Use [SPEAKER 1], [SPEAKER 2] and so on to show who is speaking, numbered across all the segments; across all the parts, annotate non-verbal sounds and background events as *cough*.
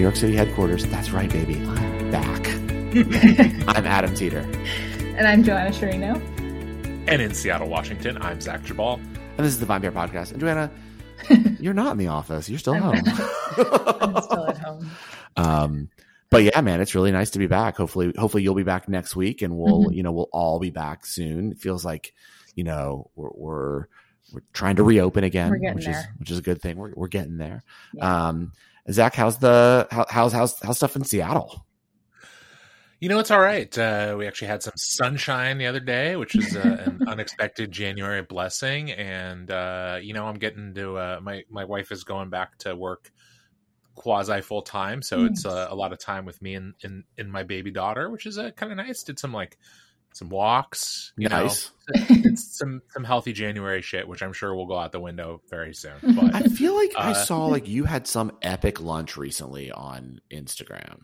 [SPEAKER 1] VinePair's New York City headquarters. That's right, baby. I'm back. *laughs* I'm Adam Teeter.
[SPEAKER 2] And I'm Joanna Sciarrino.
[SPEAKER 3] And in Seattle, Washington, I'm Zach Geballe.
[SPEAKER 1] And this is the Vine VinePair Podcast. And Joanna, *laughs* you're not in the office. You're still
[SPEAKER 2] I'm,
[SPEAKER 1] home.
[SPEAKER 2] I'm still at home. *laughs*
[SPEAKER 1] Um, but yeah, man, it's really nice to be back. Hopefully, hopefully you'll be back next week, and we'll,
[SPEAKER 2] Mhm.
[SPEAKER 1] you know, we'll all be back soon. It feels like, you know, we're we're, we're trying to reopen again,
[SPEAKER 2] We're
[SPEAKER 1] which is which is a good thing. We're we're getting there.
[SPEAKER 2] Yeah.
[SPEAKER 1] Um, Zach, how's the how, how's how's how's stuff in Seattle?
[SPEAKER 3] You know, it's all right. Uh, we actually had some sunshine the other day, which is uh, an *laughs* unexpected January blessing. And, uh, you know, I'm getting to, uh, my, my wife is going back to work quasi full time. So it's uh, a lot of time with me and, in and my baby daughter, which is uh, kind of nice. Did some like, some walks, you
[SPEAKER 1] Nice. *laughs*
[SPEAKER 3] know, it's some, some healthy January shit, which I'm sure will go out the window very soon. *laughs* But
[SPEAKER 1] I feel like I
[SPEAKER 3] Uh,
[SPEAKER 1] saw like you had some epic lunch recently on Instagram.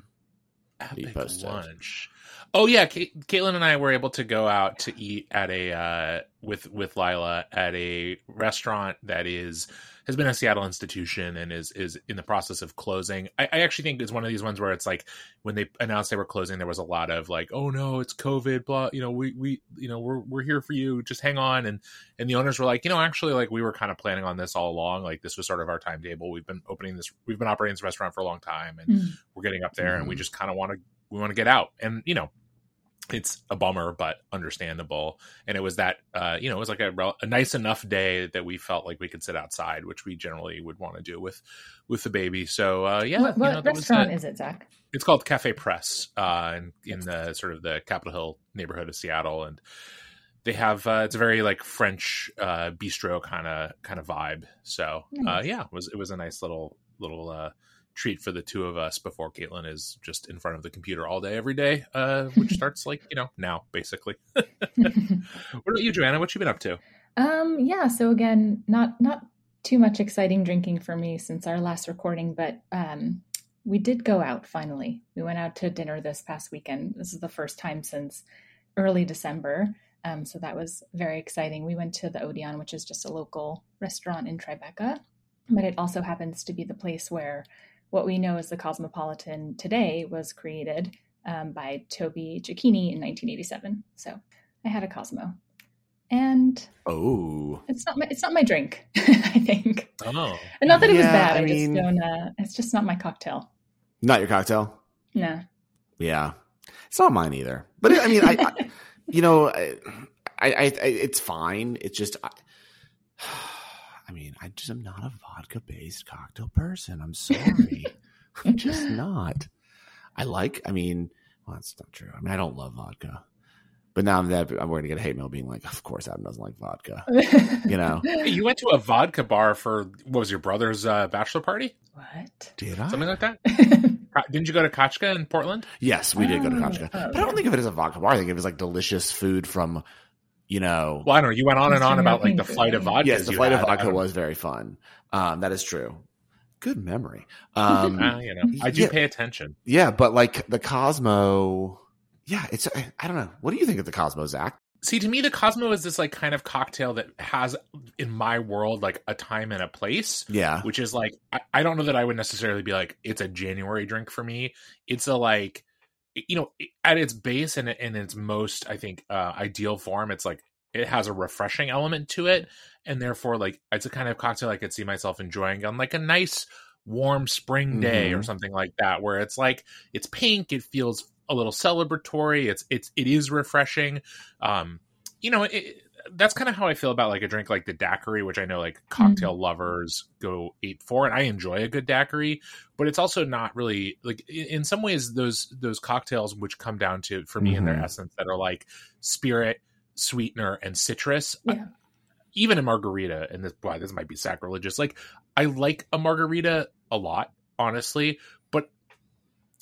[SPEAKER 3] Epic lunch. Oh yeah, Ca- Caitlin and I were able to go out to eat at a uh, with with Lila at a restaurant that is has been a Seattle institution and is is in the process of closing. I, I actually think it's one of these ones where it's like when they announced they were closing, there was a lot of like, oh no, it's COVID, blah. You know, we we you know we're we're here for you. Just hang on. And and the owners were like, you know, actually, like we were kind of planning on this all along. Like this was sort of our timetable. We've been opening this. We've been operating this restaurant for a long time, and
[SPEAKER 2] Mm.
[SPEAKER 3] we're getting up there and we
[SPEAKER 1] Mhm.
[SPEAKER 3] just kind of want to we want to get out and you know it's a bummer but understandable and it was that uh you know it was like a, a nice enough day that we felt like we could sit outside which we generally would want to do with with the baby so uh yeah
[SPEAKER 2] what
[SPEAKER 3] you
[SPEAKER 2] what
[SPEAKER 3] know, that was
[SPEAKER 2] restaurant
[SPEAKER 3] a-
[SPEAKER 2] is it, Zach?
[SPEAKER 3] it's called cafe presse uh in, in the sort of the capitol hill neighborhood of seattle and they have uh it's a very like french uh bistro kind of kind of vibe so uh
[SPEAKER 2] Nice.
[SPEAKER 3] yeah it was it was a nice little little uh treat for the two of us before caitlin is just in front of the computer all day every day uh which *laughs* starts like you know now basically *laughs* *laughs* what about you joanna what you been up to
[SPEAKER 2] um, yeah. So again, not not too much exciting drinking for me since our last recording, but um, we did go out finally. We went out to dinner this past weekend. This is the first time since early December. Um, so that was very exciting. We went to the Odeon, which is just a local restaurant in Tribeca, but it also happens to be the place where what we know as the Cosmopolitan today was created um, by Toby Cecchini in 1987. So I had a Cosmo, and
[SPEAKER 1] Oh,
[SPEAKER 2] it's not my it's not my drink. *laughs* I think,
[SPEAKER 3] oh
[SPEAKER 2] and not that it was bad.
[SPEAKER 1] I
[SPEAKER 2] I,
[SPEAKER 1] mean-
[SPEAKER 2] just don't. Uh, it's just not my cocktail.
[SPEAKER 1] not your cocktail.
[SPEAKER 2] Nah.
[SPEAKER 1] Yeah, it's not mine either. But I mean, I, I *laughs* you know, I, I, I, it's fine. It's just, I, I mean, I just am not a vodka based cocktail person. I'm sorry, *laughs* I'm just not. I like. I mean, well, that's not true. I mean, I don't love vodka. But now I'm that I'm going to get a hate mail being like, of course Adam doesn't like vodka. *laughs* You know,
[SPEAKER 3] Hey, you went to a vodka bar for what was your brother's uh, bachelor party
[SPEAKER 2] what?
[SPEAKER 1] did I?
[SPEAKER 3] something like that *laughs* didn't you go to Kachka in portland
[SPEAKER 1] Yes, we did go to Kachka,
[SPEAKER 2] oh,
[SPEAKER 1] but I don't think of it as a vodka bar. I think it was like delicious food from, you know,
[SPEAKER 3] well i don't know you went on and on about like the flight of vodka
[SPEAKER 1] yes, the flight of vodka was very fun. Um, that is true. Good memory. *laughs* Um,
[SPEAKER 3] Uh, you know, I do
[SPEAKER 1] Yeah.
[SPEAKER 3] pay attention.
[SPEAKER 1] yeah, but like the Cosmo, yeah, it's I, I don't know. What do you think of the Cosmo, Zach?
[SPEAKER 3] See, to me, the Cosmo is this like kind of cocktail that has, in my world, like a time and a place.
[SPEAKER 1] Yeah,
[SPEAKER 3] Which is like, I, I don't know that I would necessarily be like, it's a January drink for me. It's a like, you know, at its base and in its most, I think, uh, ideal form, it's like it has a refreshing element to it, and therefore, like, it's a kind of cocktail I could see myself enjoying on like a nice warm spring day or
[SPEAKER 1] Mhm.
[SPEAKER 3] something like that, where it's like it's pink, it feels a little celebratory, it's it's it is refreshing. Um, you know, it, that's kind of how I feel about like a drink like the daiquiri, which I know like cocktail lovers go ape for, and I enjoy a good daiquiri. But it's also not really like in some ways those those cocktails which come down to for me in their
[SPEAKER 1] Mhm.
[SPEAKER 3] essence that are like spirit, sweetener, and citrus.
[SPEAKER 2] Yeah.
[SPEAKER 3] even a margarita, and this boy, this might be sacrilegious. Like I like a margarita a lot, honestly, but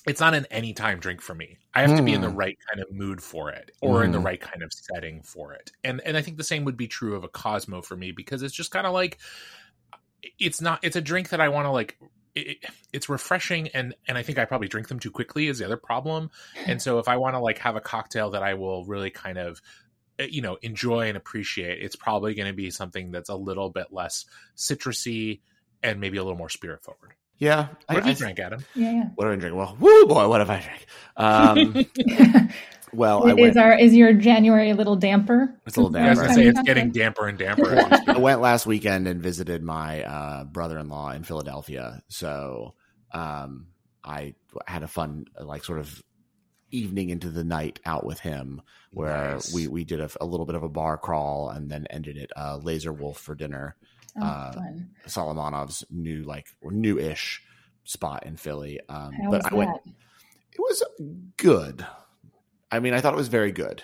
[SPEAKER 3] it's not an anytime drink for me. I have to be in the
[SPEAKER 1] Hmm.
[SPEAKER 3] right kind of mood for it or in the
[SPEAKER 1] Mhm.
[SPEAKER 3] right kind of setting for it. And and I think the same would be true of a Cosmo for me because it's just kind of like it's not it's a drink that I want to like it, it's refreshing and and I think I probably drink them too quickly is the other problem. And so if I want to like have a cocktail that I will really kind of eh, you know enjoy and appreciate, it's probably going to be something that's a little bit less citrusy and maybe a little more spirit forward.
[SPEAKER 1] Yeah,
[SPEAKER 3] What have
[SPEAKER 1] I,
[SPEAKER 3] you
[SPEAKER 1] I-
[SPEAKER 3] drank, Adam?
[SPEAKER 2] Yeah,
[SPEAKER 1] What have I drank? Well, woo boy, what have I drank? Um,
[SPEAKER 2] yeah. *laughs*
[SPEAKER 1] well, I
[SPEAKER 2] is our is your January a little damper?
[SPEAKER 1] It's a little
[SPEAKER 3] Yeah, I was
[SPEAKER 1] damper.
[SPEAKER 3] gonna say it's getting damper and damper.
[SPEAKER 1] I went last weekend and visited my uh, brother-in-law in Philadelphia. So um, I had a fun, like, sort of evening into the night out with him, where
[SPEAKER 3] Nice.
[SPEAKER 1] we we did a, a little bit of a bar crawl and then ended it uh, Laser Wolf for dinner.
[SPEAKER 2] Oh,
[SPEAKER 1] Uh,
[SPEAKER 2] fun.
[SPEAKER 1] Solomonov's new, like, or new-ish spot in Philly. Um,
[SPEAKER 2] How
[SPEAKER 1] but I went. It was good. I mean, I thought it was very good.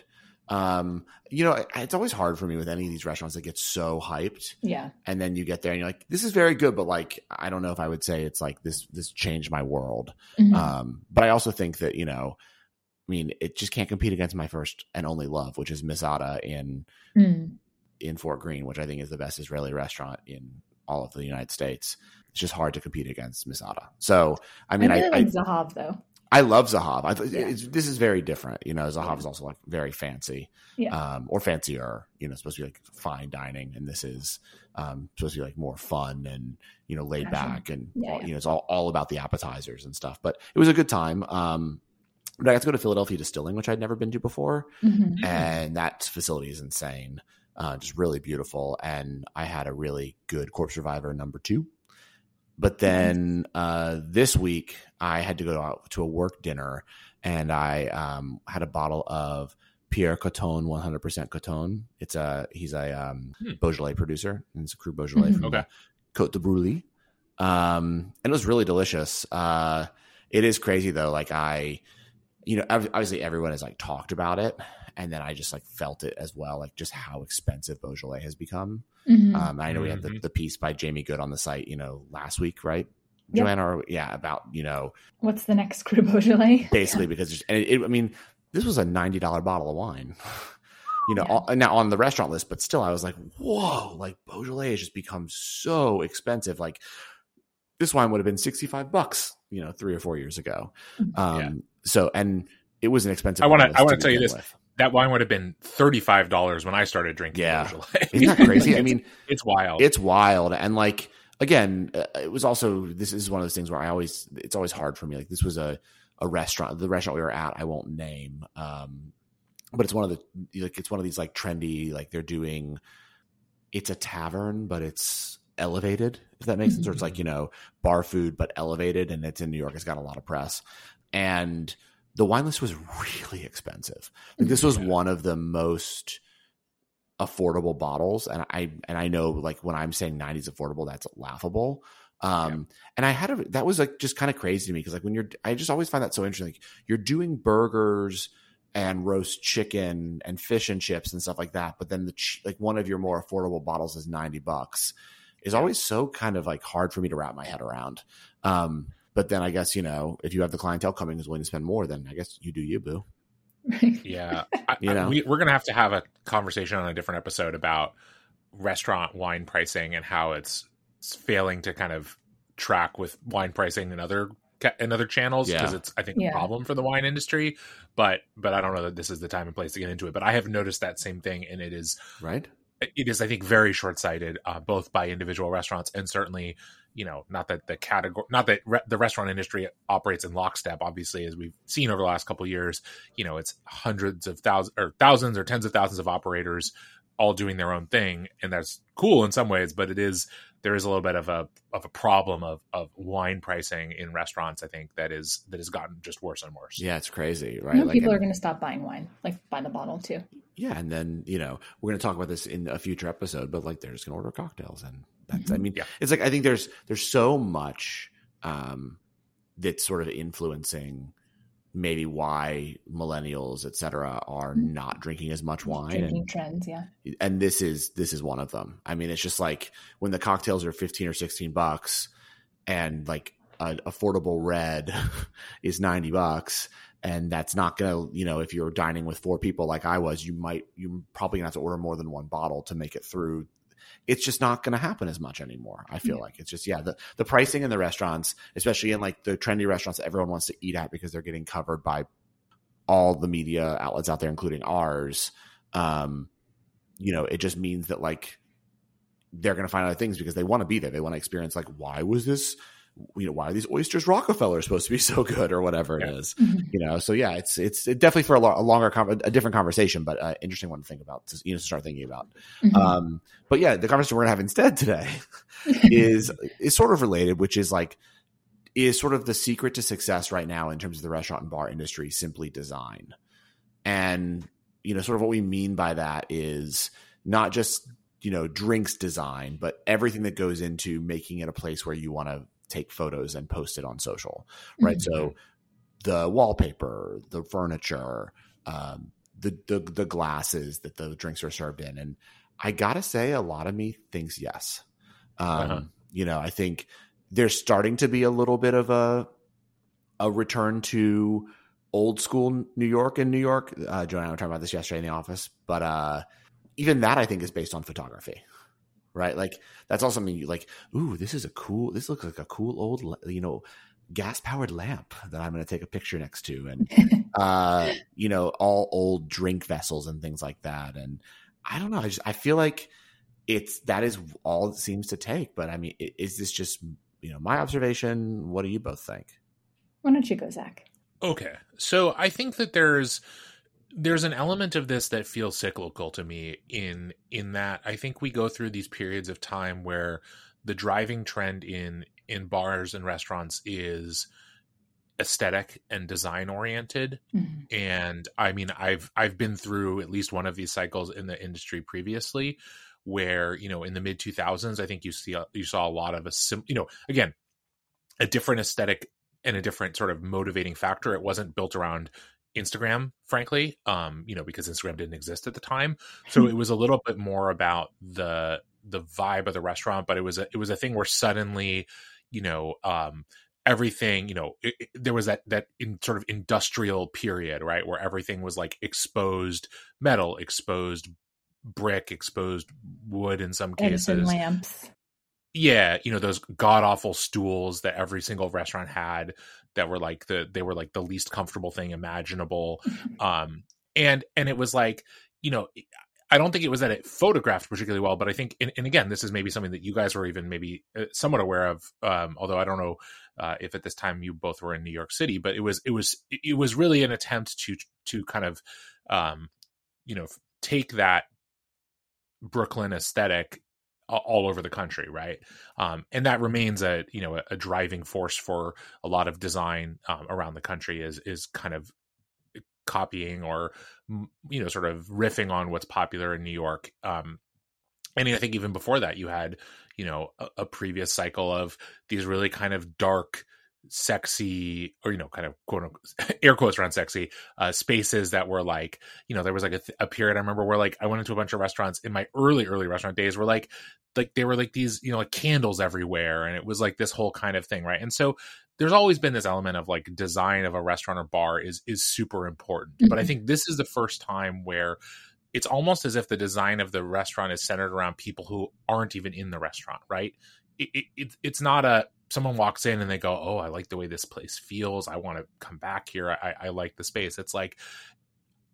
[SPEAKER 1] Um, you know, it's always hard for me with any of these restaurants that get so hyped
[SPEAKER 2] Yeah.
[SPEAKER 1] and then you get there and you're like this is very good but like i don't know if i would say it's like this this changed my world
[SPEAKER 2] Mhm.
[SPEAKER 1] um but i also think that you know i mean it just can't compete against my first and only love which is Miss Ada in
[SPEAKER 2] Mm.
[SPEAKER 1] In fort greene which i think is the best israeli restaurant in all of the united states it's just hard to compete against Miss Ada so i mean
[SPEAKER 2] I really
[SPEAKER 1] I,
[SPEAKER 2] like Zahav though.
[SPEAKER 1] I love zahav i
[SPEAKER 2] Yeah.
[SPEAKER 1] it's, this is very different you know zahav is also like very fancy
[SPEAKER 2] Yeah.
[SPEAKER 1] um, or fancier. You know, supposed to be like fine dining, and this is um, supposed to be like more fun and you know laid back, and
[SPEAKER 2] Yeah,
[SPEAKER 1] all, you know it's all all about the appetizers and stuff. But it was a good time. Um, but I got to go to Philadelphia Distilling, which I'd never been to before,
[SPEAKER 2] Mhm.
[SPEAKER 1] and that facility is insane, uh, just really beautiful. And I had a really good Corpse Reviver number two. But then uh, this week, I had to go out to a work dinner, and I um, had a bottle of Pierre Cotton, 100% Cotton. It's a he's a um,
[SPEAKER 3] Hmm.
[SPEAKER 1] Beaujolais producer, and it's a Cru Beaujolais
[SPEAKER 2] Mhm.
[SPEAKER 1] from
[SPEAKER 3] Okay.
[SPEAKER 1] Côte de Brouilly. Um, and it was really delicious. Uh, it is crazy though. Like I, you know, obviously everyone has like talked about it, and then I just like felt it as well, like just how expensive Beaujolais has become.
[SPEAKER 2] Mhm.
[SPEAKER 1] Um, I know we had the,
[SPEAKER 3] Mhm.
[SPEAKER 1] the piece by Jamie Goode on the site, you know, last week, right?
[SPEAKER 2] Yep.
[SPEAKER 1] Joanna, or, yeah, about you know,
[SPEAKER 2] What's the next Cru *laughs* Beaujolais?
[SPEAKER 1] basically because there's, and it, it, I mean, this was a ninety dollar bottle of wine, *laughs* you know,
[SPEAKER 2] Yeah.
[SPEAKER 1] all, now on the restaurant list, but still, I was like, whoa, like Beaujolais has just become so expensive. Like this wine would have been sixty five bucks, you know, three or four years ago. Um,
[SPEAKER 3] Yeah.
[SPEAKER 1] so and it was an expensive.
[SPEAKER 3] I wanna- I wanna tell you this.
[SPEAKER 1] with.
[SPEAKER 3] That wine would have been thirty five dollars when I started drinking.
[SPEAKER 1] Yeah. Isn't that crazy? I mean, *laughs*
[SPEAKER 3] it's wild.
[SPEAKER 1] it's wild and like again uh, it was also this is one of those things where i always it's always hard for me like this was a a restaurant the restaurant we were at i won't name um but it's one of the like it's one of these like trendy like they're doing it's a tavern but it's elevated if that makes sense or it's like you know bar food but elevated and it's in new york it's got a lot of press and the wine list was really expensive. Like this was
[SPEAKER 3] Yeah.
[SPEAKER 1] one of the most affordable bottles and i and i know like when i'm saying 90s affordable that's laughable. Um and i had a that was like just kind of crazy to me because like when you're i just always find that so interesting like you're doing burgers and roast chicken and fish and chips and stuff like that but then the ch- like one of your more affordable bottles is 90 bucks is always so kind of like hard for me to wrap my head around. Um but then i guess you know if you have the clientele coming who's willing to spend more then i guess you do you boo
[SPEAKER 3] Yeah, *laughs* I,
[SPEAKER 1] You
[SPEAKER 3] I-
[SPEAKER 1] know?
[SPEAKER 3] we, we're gonna have to have a conversation on a different episode about restaurant wine pricing and how it's, it's failing to kind of track with wine pricing and other ca- and other channels because
[SPEAKER 1] Yeah.
[SPEAKER 3] it's I think
[SPEAKER 2] Yeah.
[SPEAKER 3] a problem for the wine industry. But but I don't know that this is the time and place to get into it. But I have noticed that same thing, and it is
[SPEAKER 1] right
[SPEAKER 3] it is I think very short sighted, uh, both by individual restaurants and certainly you know not that the category not that re- the restaurant industry operates in lockstep obviously as we've seen over the last couple years you know it's hundreds of thousands or thousands or tens of thousands of operators all doing their own thing and that's cool in some ways but it is there is a little bit of a of a problem of of wine pricing in restaurants i think that is that has gotten just worse and worse
[SPEAKER 1] yeah it's crazy
[SPEAKER 2] I
[SPEAKER 1] right
[SPEAKER 2] know
[SPEAKER 1] Like,
[SPEAKER 2] people are going to stop buying wine, like buy the bottle too.
[SPEAKER 1] Yeah, and then you know we're going to talk about this in a future episode, but like they're just going to order cocktails, and that's I
[SPEAKER 2] Mhm.
[SPEAKER 1] mean,
[SPEAKER 3] Yeah.
[SPEAKER 1] it's like I think there's there's so much um, that's sort of influencing maybe why millennials, etc are
[SPEAKER 2] Mhm.
[SPEAKER 1] not drinking as much wine,
[SPEAKER 2] Drinking
[SPEAKER 1] and,
[SPEAKER 2] trends, yeah.
[SPEAKER 1] and this is this is one of them. I mean, it's just like when the cocktails are fifteen or sixteen bucks, and like an affordable red *laughs* is 90 bucks and that's not gonna you know if you're dining with four people like i was you might you probably gonna have to order more than one bottle to make it through it's just not gonna happen as much anymore i feel
[SPEAKER 2] Yeah.
[SPEAKER 1] like it's just yeah the, the pricing in the restaurants especially in like the trendy restaurants that everyone wants to eat at because they're getting covered by all the media outlets out there including ours um you know it just means that like they're going to find other things because they want to be there. They want to experience like why was this you know, why are these oysters Rockefeller supposed to be so good or whatever it
[SPEAKER 3] Yeah.
[SPEAKER 1] is,
[SPEAKER 2] Mhm.
[SPEAKER 1] you know? So yeah, it's, it's definitely for a, lo- a longer, con- a different conversation, but uh, interesting one to think about, to, you know, to start thinking about.
[SPEAKER 2] Mhm.
[SPEAKER 1] Um, but yeah, the conversation we're gonna have instead today *laughs* is is sort of related, which is like is sort of the secret to success right now in terms of the restaurant and bar industry simply design. And you know, sort of what we mean by that is not just you know drinks design, but everything that goes into making it a place where you want to take photos and post it on social, right?
[SPEAKER 2] Mhm.
[SPEAKER 1] So the wallpaper, the furniture, um, the, the the glasses that the drinks are served in, and I gotta say, a lot of me thinks yes. Um,
[SPEAKER 3] Uh-huh.
[SPEAKER 1] You know, I think there's starting to be a little bit of a a return to old school New York and New York. Uh, Joe and I were talking about this yesterday in the office, but uh, even that I think is based on photography, right? Like that's also something you like. Ooh, this is a cool. This looks like a cool old, you know, gas powered lamp that I'm going to take a picture next to, and *laughs* uh, you know, all old drink vessels and things like that. And I don't know. I just I feel like it's that is all it seems to take. But I mean, is this just you know my observation? What do you both think?
[SPEAKER 2] Why don't you go, Zach?
[SPEAKER 3] Okay. So I think that there's there's an element of this that feels cyclical to me in in that I think we go through these periods of time where the driving trend in in bars and restaurants is aesthetic and design oriented
[SPEAKER 2] Mhm.
[SPEAKER 3] and i mean i've i've been through at least one of these cycles in the industry previously where you know in the mid 2000s i think you see you saw a lot of a sim you know again a different aesthetic and a different sort of motivating factor it wasn't built around instagram frankly um you know because instagram didn't exist at the time. So it was a little bit more about the the vibe of the restaurant but it was a it was a thing where suddenly you know um everything you know it, it- there was that that in sort of industrial period right where everything was like exposed metal exposed brick exposed wood in some cases.
[SPEAKER 2] lamps.
[SPEAKER 3] yeah you know those god awful stools that every single restaurant had that were like the they were like the least comfortable thing imaginable. Um and and it was like you know i don't think it was that it photographed particularly well but i think and, and again this is maybe something that you guys were even maybe uh, somewhat aware of um although i don't know uh, if at this time you both were in new york city but it was it was it was really an attempt to to kind of um you know take that brooklyn aesthetic all over the country right? Um, and that remains a you know a, a driving force for a lot of design um, around the country is is kind of copying or you know sort of riffing on what's popular in New York. Um, and I think even before that you had you know a, a previous cycle of these really kind of dark sexy or you know kind of quote unquote *laughs* air quotes around sexy uh spaces that were like you know there was like a, th- a period i remember where like i went into a bunch of restaurants in my early early restaurant days where like like they were like these you know like candles everywhere and it was like this whole kind of thing right and so there's always been this element of like design of a restaurant or bar is is super important but i
[SPEAKER 2] Mhm.
[SPEAKER 3] think this is the first time where it's almost as if the design of the restaurant is centered around people who aren't even in the restaurant right it, it, it it's not a someone walks in and they go oh i like the way this place feels i want to come back here i i like the space it's like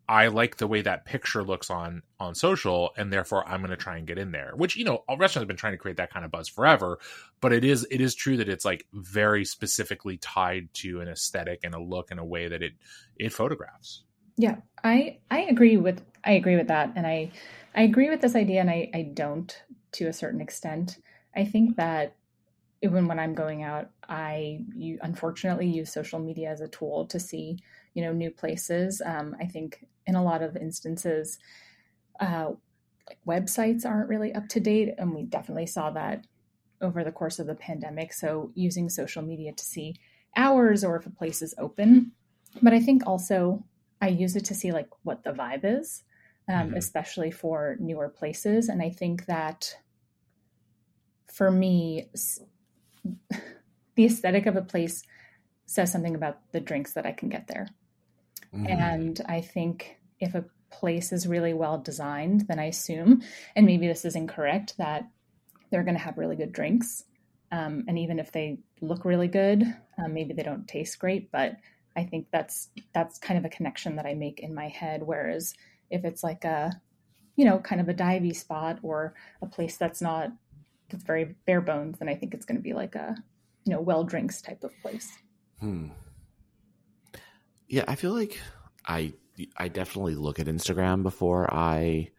[SPEAKER 3] I like the way that picture looks on on social, and therefore I'm going to try and get in there. Which you know, all restaurants have been trying to create that kind of buzz forever, but it is it is true that it's like very specifically tied to an aesthetic and a look and a way that it it photographs.
[SPEAKER 2] Yeah, I I agree with I agree with that, and I I agree with this idea, and I I don't to a certain extent. I think that even when I'm going out, I you unfortunately use social media as a tool to see you know new places. Um, I think in a lot of instances, uh, like websites aren't really up to date, and we definitely saw that over the course of the pandemic. So using social media to see hours or if a place is open, but I think also I use it to see like what the vibe is, um,
[SPEAKER 3] Mhm.
[SPEAKER 2] especially for newer places. And I think that for me, the aesthetic of a place says something about the drinks that I can get there.
[SPEAKER 1] Mhm.
[SPEAKER 2] And I think if a place is really well designed, then I assume, and maybe this is incorrect, that they're going to have really good drinks. Um, and even if they look really good, um, maybe they don't taste great. But I think that's that's kind of a connection that I make in my head. Whereas if it's like a, you know, kind of a divey spot or a place that's not that's very bare bones, then I think it's going to be like a you know well drinks type of place.
[SPEAKER 1] Hmm. Yeah, I feel like I I definitely look at Instagram before I,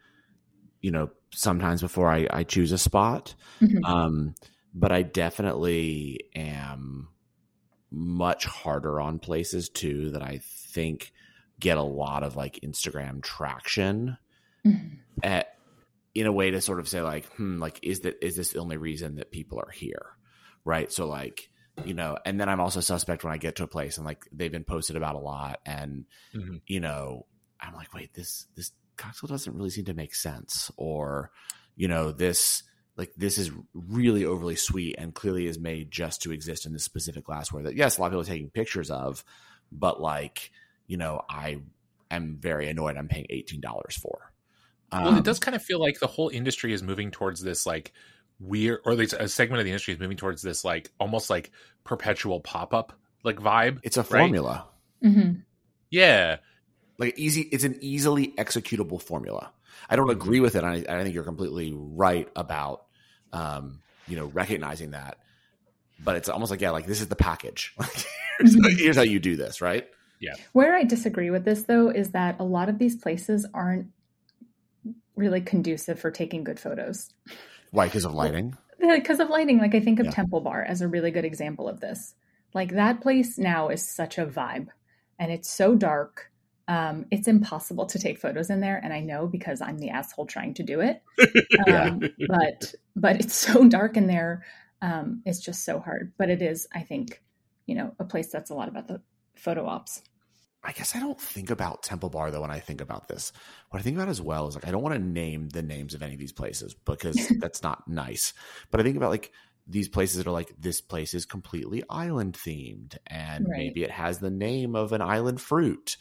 [SPEAKER 1] you know, sometimes before I, I choose a spot.
[SPEAKER 2] Mhm.
[SPEAKER 1] Um, but I definitely am much harder on places too that I think get a lot of like Instagram traction
[SPEAKER 2] Mhm.
[SPEAKER 1] at in a way to sort of say like, hmm, like is that is this the only reason that people are here? Right. So like, you know, and then I'm also suspect when I get to a place and like they've been posted about a lot and
[SPEAKER 3] Mhm.
[SPEAKER 1] you know, I'm like, wait, this this cocktail doesn't really seem to make sense, or you know, this like this is really overly sweet and clearly is made just to exist in this specific glassware that yes, a lot of people are taking pictures of, but like, you know, I am very annoyed. I'm paying eighteen dollars for.
[SPEAKER 3] Well,
[SPEAKER 1] Um,
[SPEAKER 3] it does kind of feel like the whole industry is moving towards this like weird, or at least a segment of the industry is moving towards this like almost like perpetual pop up like vibe.
[SPEAKER 1] It's a
[SPEAKER 3] right?
[SPEAKER 1] formula,
[SPEAKER 2] Mhm.
[SPEAKER 3] Yeah,
[SPEAKER 1] like easy. It's an easily executable formula. I don't agree with it. I, I think you're completely right about, um, you know, recognizing that. But it's almost like yeah, like this is the package. *laughs* here's, here's how you do this, right? Yeah.
[SPEAKER 2] Where I disagree with this, though, is that a lot of these places aren't really conducive for taking good photos
[SPEAKER 1] Why? Because of lighting.
[SPEAKER 2] because of lighting. Like I think of
[SPEAKER 1] Yeah.
[SPEAKER 2] Temple Bar as a really good example of this. Like that place now is such a vibe, and it's so dark. Um, it's impossible to take photos in there, and I know because I'm the asshole trying to do it. *laughs* Um, but but it's so dark in there. Um, it's just so hard. But it is, I think, you know, a place that's a lot about the photo ops.
[SPEAKER 1] I guess I don't think about Temple Bar though when I think about this. What I think about as well is like I don't want to name the names of any of these places because *laughs* that's not nice. But I think about like these places that are like this place is completely island themed and
[SPEAKER 2] Right.
[SPEAKER 1] maybe it has the name of an island fruit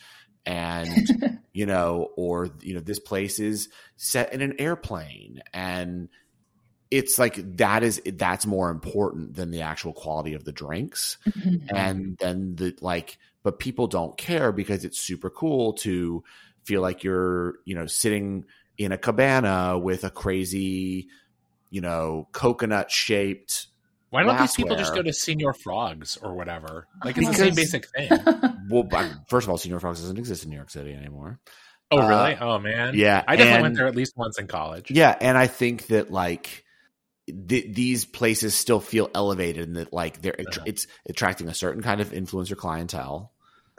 [SPEAKER 1] and *laughs* you know or you know this place is set in an airplane and it's like that is that's more important than the actual quality of the drinks mm-hmm. and then the like but people don't care because it's super cool to feel like you're you know sitting in a cabana with a crazy you know coconut shaped
[SPEAKER 3] Why don't these people just go to Señor Frogs or whatever? Like it's the same basic thing. *laughs*
[SPEAKER 1] well but first of all señor frogs doesn't exist in new york city anymore
[SPEAKER 3] Oh,
[SPEAKER 1] Uh,
[SPEAKER 3] really? oh, man.
[SPEAKER 1] yeah
[SPEAKER 3] I definitely
[SPEAKER 1] and-
[SPEAKER 3] went there at least once in college.
[SPEAKER 1] yeah and i think that like th- these places still feel elevated and that like they're
[SPEAKER 3] Uh-huh.
[SPEAKER 1] it's attracting a certain kind of influencer clientele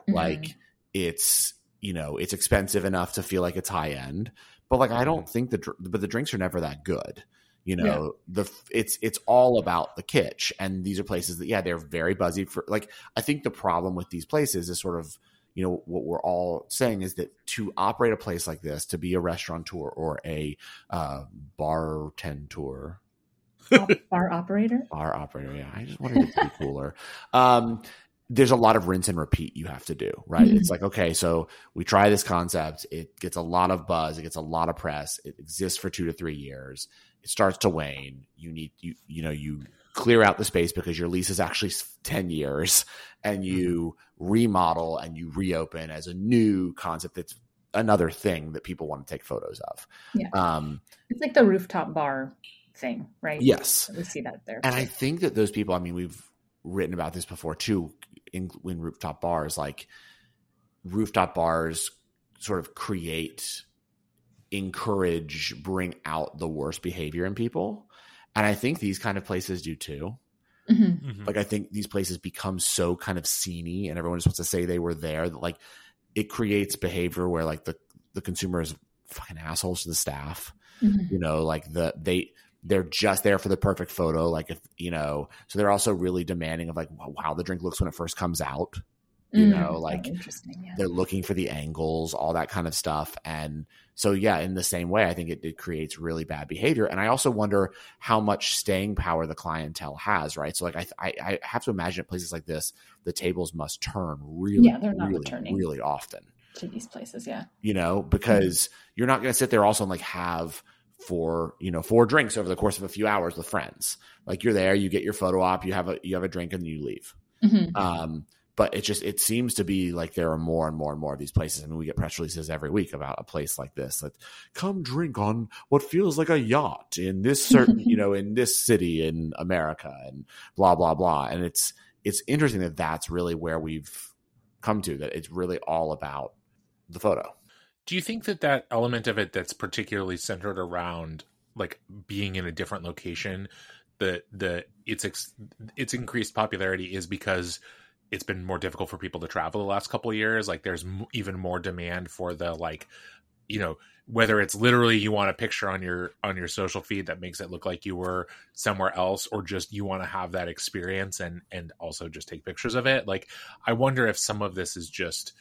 [SPEAKER 2] Mm-hmm.
[SPEAKER 1] like it's you know it's expensive enough to feel like it's high end but like i don't think the but the drinks are never that good you know the it's it's all about the kitsch and these are places that yeah they're very buzzy for like i think the problem with these places is sort of you know what we're all saying is that to operate a place like this to be a restaurateur or a uh, bartender
[SPEAKER 2] Op- bar operator.
[SPEAKER 1] bar operator. Yeah, I just wanted it to be cooler. Um, there's a lot of rinse and repeat you have to do, right?
[SPEAKER 2] Mhm.
[SPEAKER 1] It's like, okay, so we try this concept. It gets a lot of buzz. It gets a lot of press. It exists for two to three years. It starts to wane. You need, you, you know, you clear out the space because your lease is actually 10 years *laughs* and you remodel and you reopen as a new concept that's another thing that people want to take photos of.
[SPEAKER 2] Yeah.
[SPEAKER 1] Um,
[SPEAKER 2] It's like the rooftop bar thing, right?
[SPEAKER 1] yes.
[SPEAKER 2] We see that there.
[SPEAKER 1] And I think that those people, I mean, we've written about this before too, in, in rooftop bars, like rooftop bars sort of create, encourage, bring out the worst behavior in people. And I think these kind of places do too.
[SPEAKER 2] Mhm.
[SPEAKER 3] Mhm.
[SPEAKER 1] Like, I think these places become so kind of sceney and everyone just wants to say they were there that, like, it creates behavior where, like, the, the consumer is fucking assholes to the staff
[SPEAKER 2] Mhm.
[SPEAKER 1] you know like the they they're just there for the perfect photo like if you know so they're also really demanding of like wow how the drink looks when it first comes out you
[SPEAKER 2] Mm.
[SPEAKER 1] know like
[SPEAKER 2] interesting. Yeah.
[SPEAKER 1] they're looking for the angles all that kind of stuff and so yeah in the same way i think it, it creates really bad behavior and i also wonder how much staying power the clientele has right so like i i, I have to imagine at places like this the tables must turn really
[SPEAKER 2] Yeah, they're not
[SPEAKER 1] really
[SPEAKER 2] returning.
[SPEAKER 1] really often
[SPEAKER 2] to these places. Yeah.
[SPEAKER 1] you know, because you're not going to sit there also and like have four, you know, four drinks over the course of a few hours with friends. Like you're there, you get your photo op, you have a you have a drink, and then you leave.
[SPEAKER 2] Mhm.
[SPEAKER 1] Um, but it just it seems to be like there are more and more and more of these places. I mean, we get press releases every week about a place like this that come drink on what feels like a yacht in this certain, *laughs* you know, in this city in America and blah blah blah. And it's it's interesting that that's really where we've come to that it's really all about the photo.
[SPEAKER 3] Do you think that that element of it that's particularly centered around like being in a different location, the the its ex, its increased popularity is because it's been more difficult for people to travel the last couple of years. Like there's m- even more demand for the like, you know, whether it's literally you want a picture on your on your social feed that makes it look like you were somewhere else or just you want to have that experience and and also just take pictures of it like i wonder if some of this is just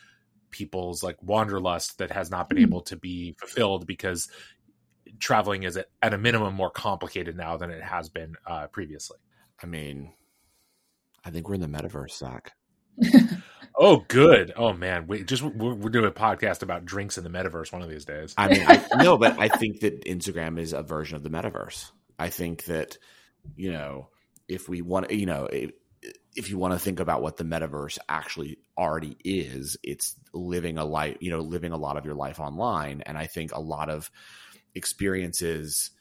[SPEAKER 3] people's like wanderlust that has not been able to be fulfilled because traveling is at, at a minimum more complicated now than it has been uh, previously.
[SPEAKER 1] I mean, I think we're in the metaverse, Zach. *laughs*
[SPEAKER 3] oh good. Oh man. We just we're, we're doing a podcast about drinks in the metaverse one of these days.
[SPEAKER 1] I mean, I, no, but I think that Instagram is a version of the metaverse. I think that, you know, if we want, you know, if, if you want to think about what the metaverse actually already is, it's living a life, you know, living a lot of your life online. And I think a lot of experiences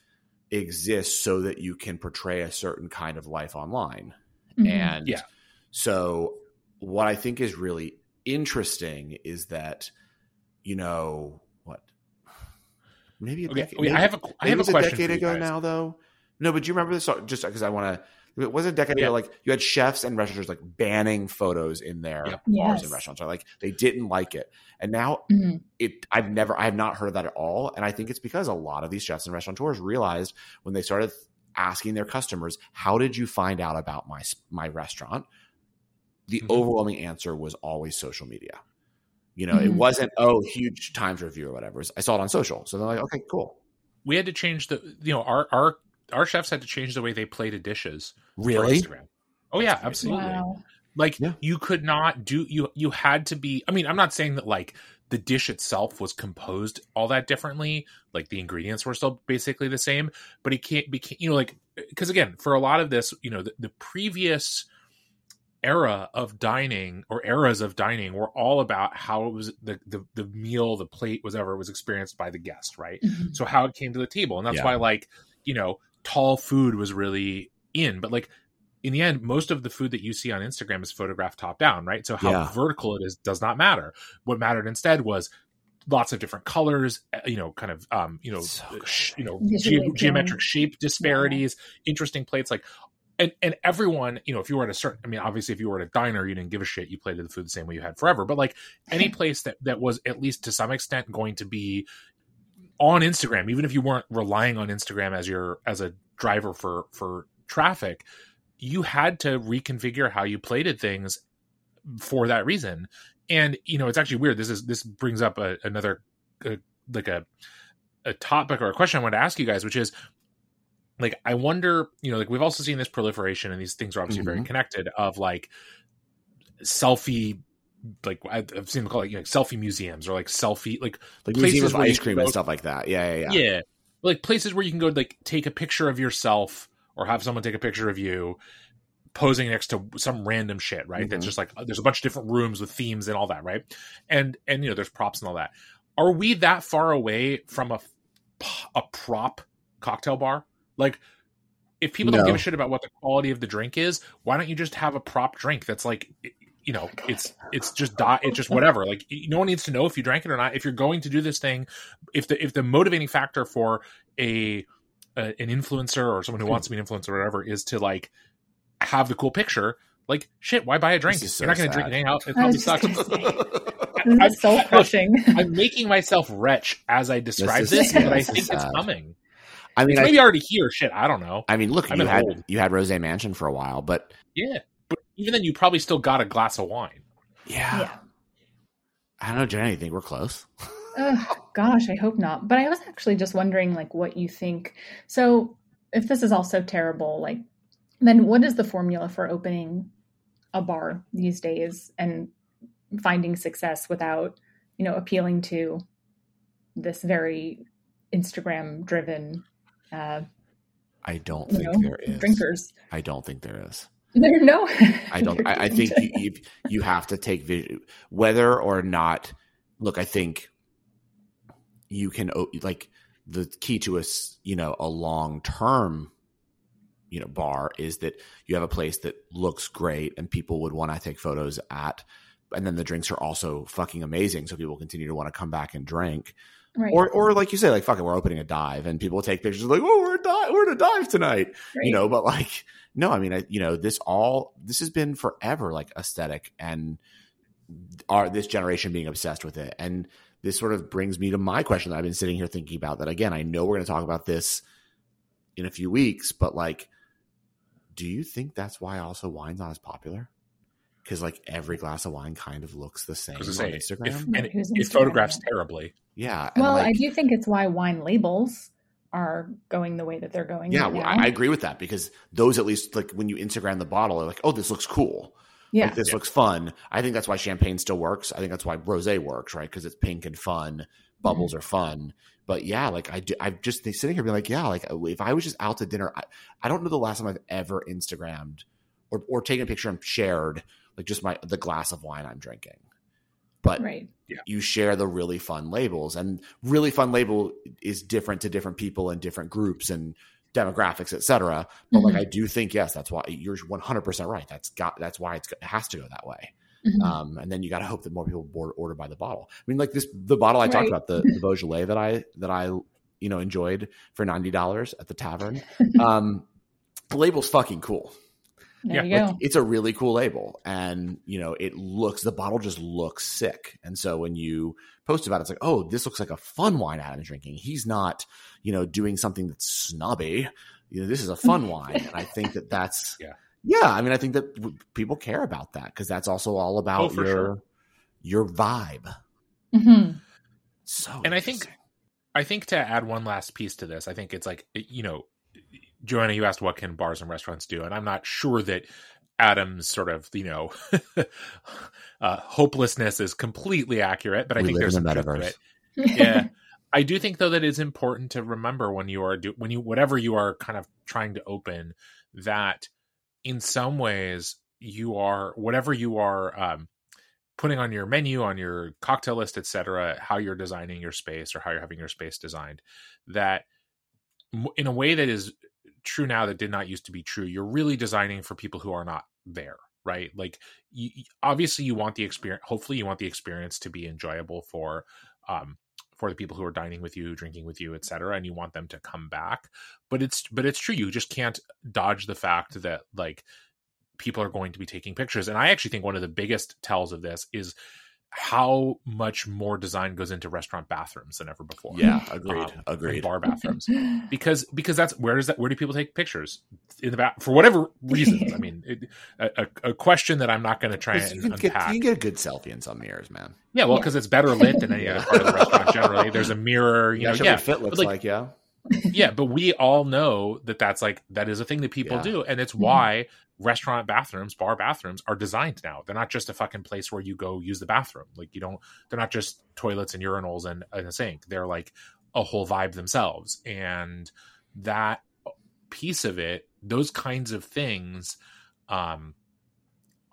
[SPEAKER 1] exist so that you can portray a certain kind of life online.
[SPEAKER 2] Mhm.
[SPEAKER 1] And
[SPEAKER 3] Yeah.
[SPEAKER 1] so what I think is really interesting is that, you know, what maybe a
[SPEAKER 3] okay
[SPEAKER 1] decade,
[SPEAKER 3] wait, i have a i have a
[SPEAKER 1] it's
[SPEAKER 3] question
[SPEAKER 1] decade
[SPEAKER 3] for you
[SPEAKER 1] ago
[SPEAKER 3] guys.
[SPEAKER 1] now though. No, but do you remember this? Just because I want to. It wasn't a decade
[SPEAKER 3] Yeah.
[SPEAKER 1] ago. Like you had chefs and restaurants like banning photos in their
[SPEAKER 3] Yep.
[SPEAKER 1] bars
[SPEAKER 2] Yes.
[SPEAKER 1] and restaurants. Or like they didn't like it, and now
[SPEAKER 2] Mhm.
[SPEAKER 1] it. I've never. I have not heard of that at all, and I think it's because a lot of these chefs and restaurateurs realized when they started asking their customers, "How did you find out about my my restaurant?" The
[SPEAKER 3] Mhm.
[SPEAKER 1] overwhelming answer was always social media. You know, it
[SPEAKER 2] Mhm.
[SPEAKER 1] wasn't oh huge Times review or whatever. I saw it on social, so they're like, okay, cool.
[SPEAKER 3] we had to change the you know our our our chefs had to change the way they plated dishes for
[SPEAKER 1] Really?
[SPEAKER 3] Instagram. Oh yeah, absolutely.
[SPEAKER 2] Wow.
[SPEAKER 3] Like
[SPEAKER 1] Yeah.
[SPEAKER 3] you could not do you you had to be I mean, I'm not saying that like the dish itself was composed all that differently, like the ingredients were still basically the same, but it can't be you know like cuz again, for a lot of this, you know, the, the previous era of dining or eras of dining were all about how it was the the, the meal, the plate, whatever was experienced by the guest, right?
[SPEAKER 2] Mhm.
[SPEAKER 3] so how it came to the table and that's
[SPEAKER 1] Yeah.
[SPEAKER 3] why like you know tall food was really in but like in the end most of the food that you see on instagram is photographed top down right? So how
[SPEAKER 1] Yeah.
[SPEAKER 3] vertical it is does not matter. What mattered instead was lots of different colors uh, you know kind of um you know
[SPEAKER 1] So
[SPEAKER 3] uh, sh- you know ge- geometric shape disparities interesting plates like and and everyone you know if you were at a certain i mean obviously if you were at a diner you didn't give a shit you plated the food the same way you had forever but like any *laughs* place that that was at least to some extent going to be on Instagram, even if you weren't relying on Instagram as your as a driver for for traffic, you had to reconfigure how you plated things for that reason. And you know, it's actually weird. This is this brings up a, another uh like a a topic or a question I want to ask you guys, which is like I wonder, you know, like we've also seen this proliferation, and these things are obviously very
[SPEAKER 1] Mhm.
[SPEAKER 3] connected. Of like selfie, like I've seen them call it you know, selfie museums or like selfie like
[SPEAKER 1] Like
[SPEAKER 3] Places
[SPEAKER 1] museum of ice cream
[SPEAKER 3] go-
[SPEAKER 1] and stuff like that. Yeah, yeah, yeah.
[SPEAKER 3] yeah. like places where you can go like take a picture of yourself or have someone take a picture of you posing next to some random shit right that's
[SPEAKER 1] Mhm.
[SPEAKER 3] just like there's a bunch of different rooms with themes and all that right and and you know there's props and all that are we that far away from a a prop cocktail bar like if people don't give a shit about what the quality of the drink is why don't you just have a prop drink that's like you know it's it's just di- it's just whatever. Like no one needs to know if you drank it or not. If you're going to do this thing if the if the motivating factor for a, a an influencer or someone who
[SPEAKER 1] Hmm.
[SPEAKER 3] wants to be an influencer or whatever is to like have the cool picture like shit why buy a drink?
[SPEAKER 1] This is
[SPEAKER 3] you're not going to drink
[SPEAKER 1] sad.
[SPEAKER 3] and hang out. It probably sucks. I'm, *laughs*
[SPEAKER 2] This is soul
[SPEAKER 3] I-
[SPEAKER 2] crushing.
[SPEAKER 3] i'm making myself retch as i describe
[SPEAKER 1] is-
[SPEAKER 3] this
[SPEAKER 2] yeah,
[SPEAKER 3] but i
[SPEAKER 1] this is
[SPEAKER 3] think it's coming.
[SPEAKER 1] I mean,
[SPEAKER 3] it's
[SPEAKER 1] I,
[SPEAKER 3] maybe already here. Shit i don't know.
[SPEAKER 1] I mean, look,
[SPEAKER 3] I'm
[SPEAKER 1] you had
[SPEAKER 3] old.
[SPEAKER 1] you had Rose Mansion for a while, but
[SPEAKER 3] yeah. but even then you probably still got a glass of wine
[SPEAKER 1] yeah,
[SPEAKER 2] yeah.
[SPEAKER 1] I don't know, Jen. You think we're close? *laughs*
[SPEAKER 2] Ugh, gosh, I hope not. But I was actually just wondering, like, what you think. So, if this is all so terrible, like, then what is the formula for opening a bar these days and finding success without, you know, appealing to this very Instagram-driven, uh,
[SPEAKER 1] I don't think
[SPEAKER 2] know,
[SPEAKER 1] there is.
[SPEAKER 2] drinkers?
[SPEAKER 1] I don't think there is.
[SPEAKER 2] There no.
[SPEAKER 1] I don't. I, I think you, you you have to take vision whether or not. Look, I think you can like the key to a you know, a long term, you know, bar is that you have a place that looks great and people would want to take photos at, and then the drinks are also fucking amazing, so people continue to want to come back and drink. Right. Or, or like you say, like fuck it, we're opening a dive, and people take pictures like, oh, we're a dive, we're in a dive tonight, right. you know. But like, no, I mean, I, you know, this all this has been forever like aesthetic, and our this generation being obsessed with it, and this sort of brings me to my question that I've been sitting here thinking about. That again, I know we're going to talk about this in a few weeks, but like, do you think that's why also wine's not as popular? Because like every glass of wine kind of looks the same on Instagram,
[SPEAKER 3] if, and it, it photographs terribly.
[SPEAKER 1] Yeah.
[SPEAKER 2] Well, like, I do think it's why wine labels are going the way that they're going.
[SPEAKER 1] Yeah, right well, I, I agree with that because those at least like when you Instagram the bottle, are like, oh, this looks cool. Yeah. Like, this yeah. looks fun. I think that's why champagne still works. I think that's why rosé works, right? Because it's pink and fun. Bubbles mm-hmm. are fun. But yeah, like I do, I'm just sitting here being like, yeah, like if I was just out to dinner, I, I don't know the last time I've ever Instagrammed or, or taken a picture and shared like just my the glass of wine I'm drinking. But right. you share the really fun labels, and really fun label is different to different people and different groups and demographics, etc. But mm-hmm. like I do think yes, that's why you're 100 percent right. That's got that's why it has to go that way. Mm-hmm. Um, and then you got to hope that more people board, order by the bottle. I mean, like this the bottle I right. talked about the, the Beaujolais that I that I you know enjoyed for ninety dollars at the tavern. *laughs* Um, the label's fucking cool.
[SPEAKER 2] There yeah, like,
[SPEAKER 1] it's a really cool label, and you know it looks the bottle just looks sick. And so when you post about it, it's like, oh, this looks like a fun wine Adam's drinking. He's not, you know, doing something that's snobby. You know, this is a fun *laughs* wine, and I think that that's
[SPEAKER 3] yeah,
[SPEAKER 1] yeah. I mean, I think that people care about that because that's also all about oh, your sure. your vibe.
[SPEAKER 2] Mm-hmm.
[SPEAKER 1] So,
[SPEAKER 3] and I think I think to add one last piece to this, I think it's like you know Joanna, you asked what can bars and restaurants do, and I'm not sure that Adam's sort of you know *laughs* uh, hopelessness is completely accurate, but I we think there's some truth to it. Yeah, *laughs* I do think though that it's important to remember when you are do when you whatever you are kind of trying to open that in some ways you are whatever you are um, putting on your menu on your cocktail list etc how you're designing your space or how you're having your space designed that in a way that is true now that did not used to be true. You're really designing for people who are not there, right? Like, you, obviously, you want the experience. Hopefully, you want the experience to be enjoyable for um, for the people who are dining with you, drinking with you, etc. And you want them to come back. But it's but it's true. You just can't dodge the fact that like people are going to be taking pictures. And I actually think one of the biggest tells of this is how much more design goes into restaurant bathrooms than ever before.
[SPEAKER 1] Yeah, agreed. *laughs* Um, agreed.
[SPEAKER 3] Bar bathrooms, because because that's where does that where do people take pictures in the bath for whatever reasons? I mean, it, a, a, question that I'm not going to try and
[SPEAKER 1] you
[SPEAKER 3] unpack.
[SPEAKER 1] Get, you get a good selfie in some mirrors, man.
[SPEAKER 3] Yeah, well, because yeah. it's better lit than any other part of the *laughs* restaurant. Generally, there's a mirror. You know, yeah,
[SPEAKER 1] fit looks like, like yeah
[SPEAKER 3] yeah, but we all know that that's like that is a thing that people yeah. do, and it's mm-hmm. why restaurant bathrooms, bar bathrooms are designed now. They're not just a fucking place where you go use the bathroom. Like you don't. They're not just toilets and urinals and, and a sink. They're like a whole vibe themselves, and that piece of it, those kinds of things, um,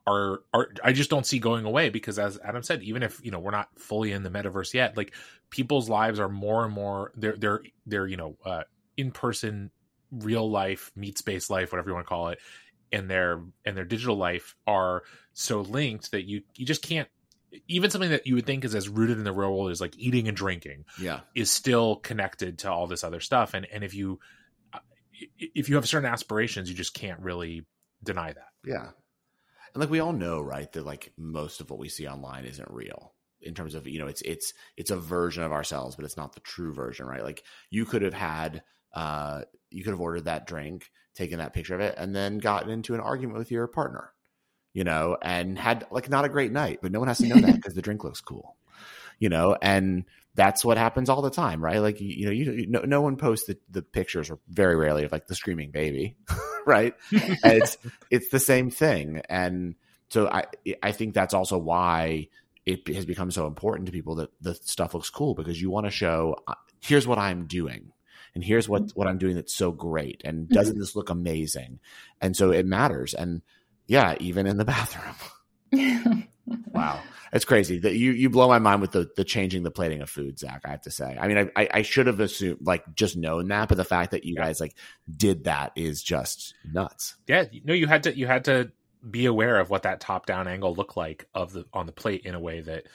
[SPEAKER 3] are are I just don't see going away because as Adam said, even if you know we're not fully in the metaverse yet, like people's lives are more and more they're they're they're you know uh, in person, real life, meet space life, whatever you want to call it, and their and their digital life are so linked that you you just can't even something that you would think is as rooted in the real world as like eating and drinking
[SPEAKER 1] yeah.
[SPEAKER 3] is still connected to all this other stuff and and if you uh, if you have certain aspirations you just can't really deny that.
[SPEAKER 1] Yeah and like we all know right that like most of what we see online isn't real in terms of you know it's it's it's a version of ourselves but it's not the true version right? Like you could have had uh you could have ordered that drink taken that picture of it and then gotten into an argument with your partner you know and had like not a great night but no one has to know that *laughs* because the drink looks cool you know? And that's what happens all the time right? Like you, you know you, you no, no one posts the, the pictures or very rarely of like the screaming baby *laughs* *laughs* right? it's it's the same thing, and so I I think that's also why it has become so important to people that the stuff looks cool because you want to show uh, here's what I'm doing and here's what what I'm doing that's so great and mm-hmm. doesn't this look amazing and so it matters and Yeah, even in the *laughs* bathroom. *laughs* wow. It's crazy that you you blow my mind with the the changing the plating of food, Zach. I have to say. I mean, I I should have assumed like just known that, but the fact that you guys like did that is just nuts.
[SPEAKER 3] Yeah, no, you had to you had to be aware of what that top down angle looked like of the on the plate in a way that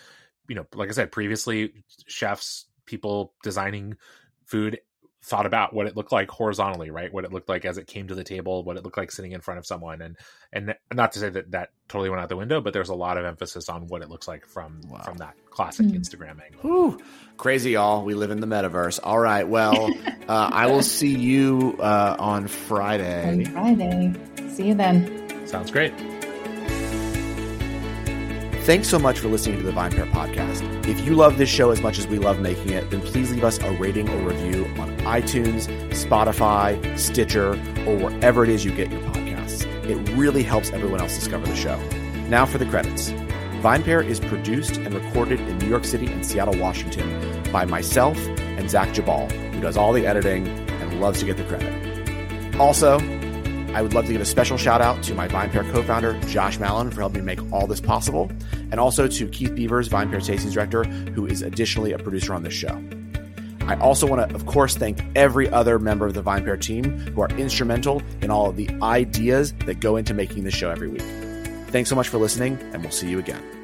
[SPEAKER 3] you know, like I said previously, chefs, people designing food thought about what it looked like horizontally, right? What it looked like as it came to the table, what it looked like sitting in front of someone, and and not to say that that totally went out the window, but there's a lot of emphasis on what it looks like from wow. from that classic mm. Instagram angle.
[SPEAKER 1] Whew. Crazy, y'all! We live in the metaverse. All right, well, *laughs* uh, I will see you uh, on Friday.
[SPEAKER 2] On Friday. See you then.
[SPEAKER 3] Sounds great.
[SPEAKER 1] Thanks so much for listening to the VinePair podcast. If you love this show as much as we love making it, then please leave us a rating or review on iTunes, Spotify, Stitcher, or wherever it is you get your podcasts. It really helps everyone else discover the show. Now for the credits. VinePair is produced and recorded in New York City and Seattle, Washington by myself and Zach Geballe, who does all the editing and loves to get the credit. Also, I would love to give a special shout out to my VinePair co founder, Josh Malin, for helping me make all this possible, and also to Keith Beavers, Vine VinePair Tastings Director, who is additionally a producer on this show. I also want to, of course, thank every other member of the VinePair team who are instrumental in all of the ideas that go into making this show every week. Thanks so much for listening, and we'll see you again.